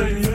You.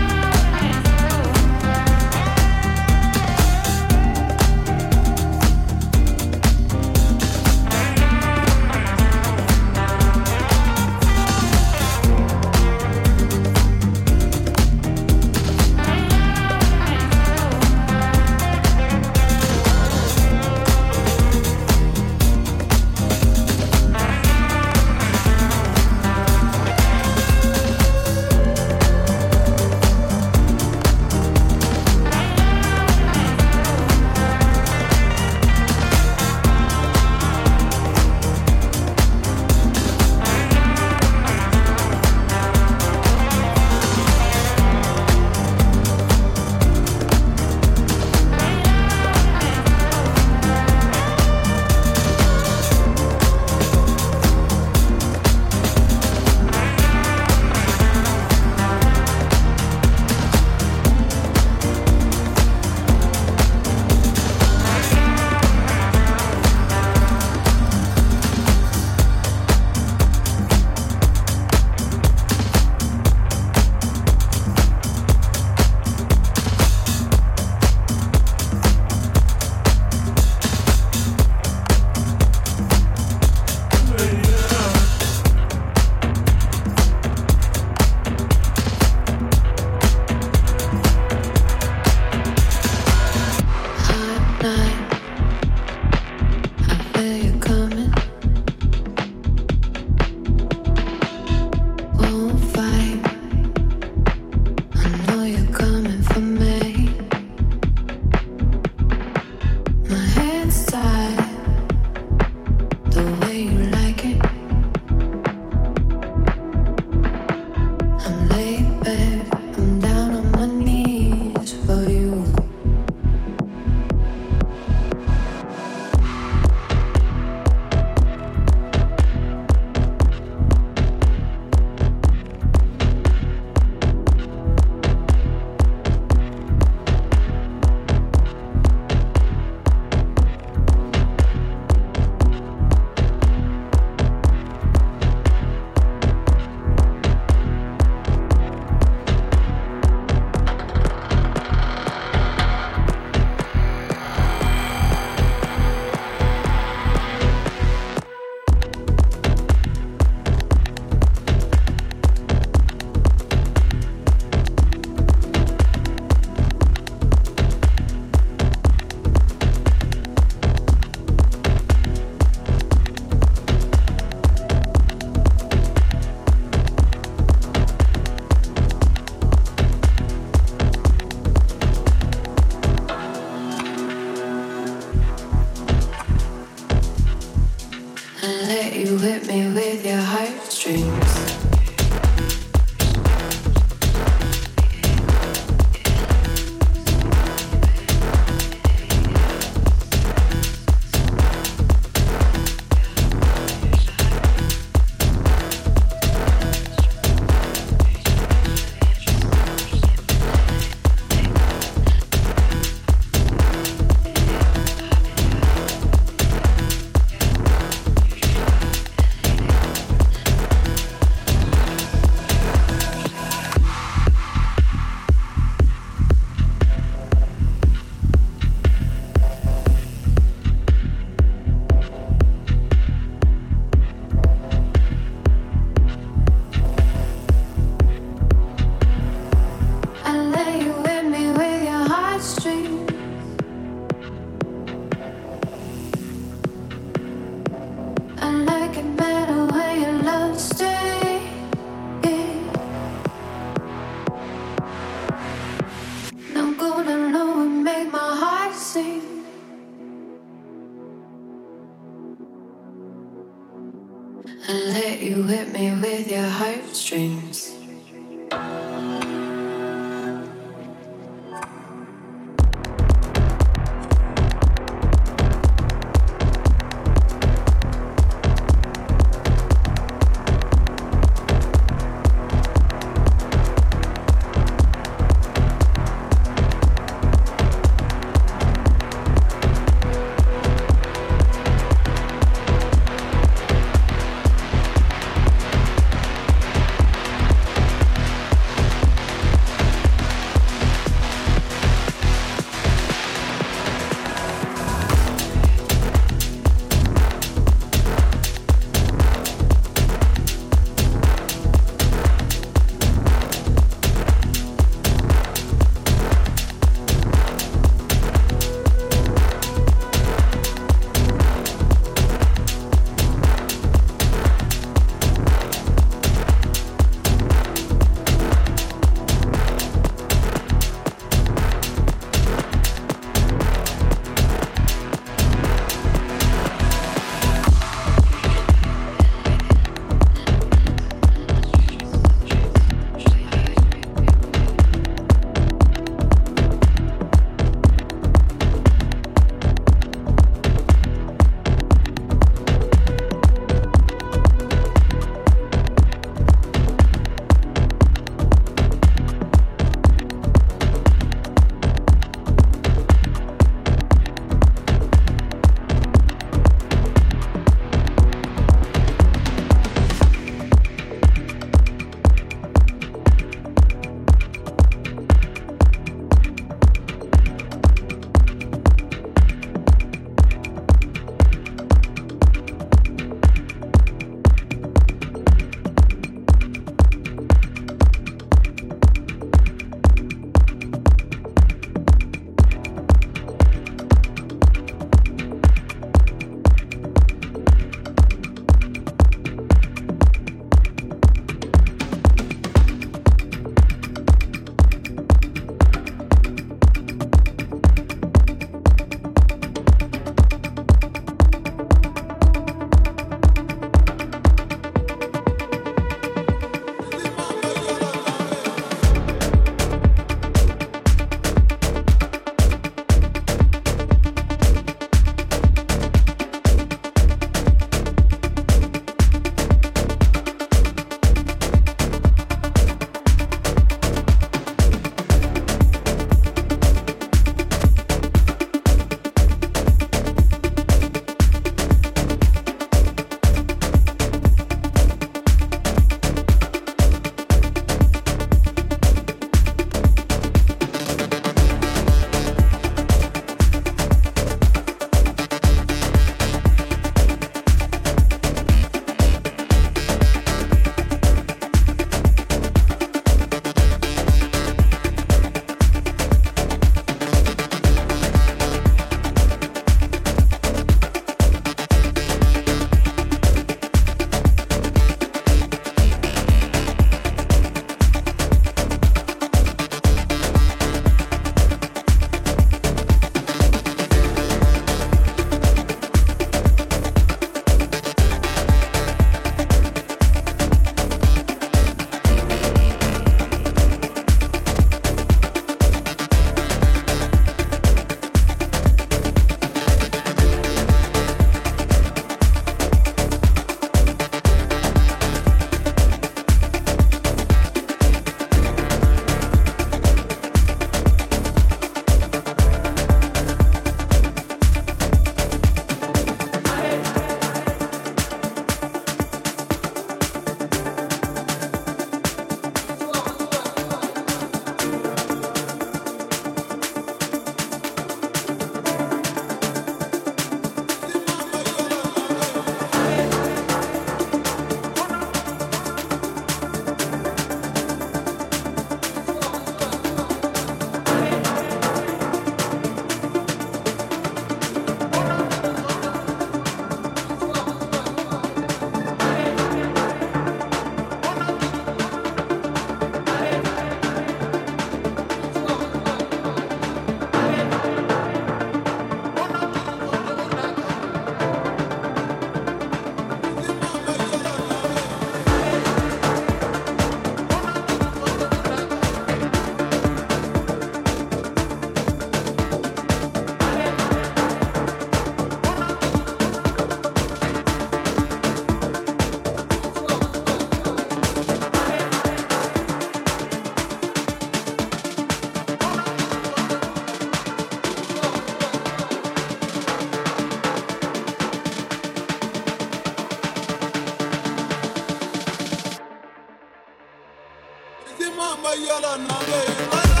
Zimamba yala na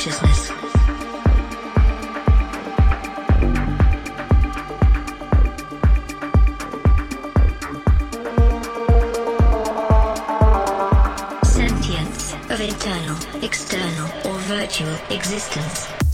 consciousness. Sentience of internal, external, or virtual existence.